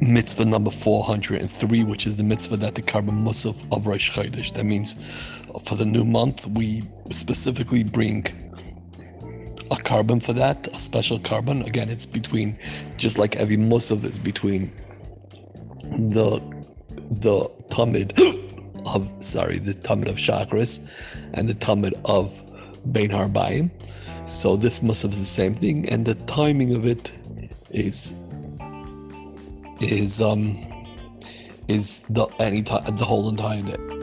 mitzvah number 403, which is the mitzvah that the korban musaf of Rosh Chodesh. That means for the new month, we specifically bring a korban for that, a special korban. Again, it's between, just like every musaf is between the the tamid of sorry, the tamid of chakras and the tamid of Bein Harbaim. So this musaf is the same thing, and the timing of it is is um is the any time the whole entire day.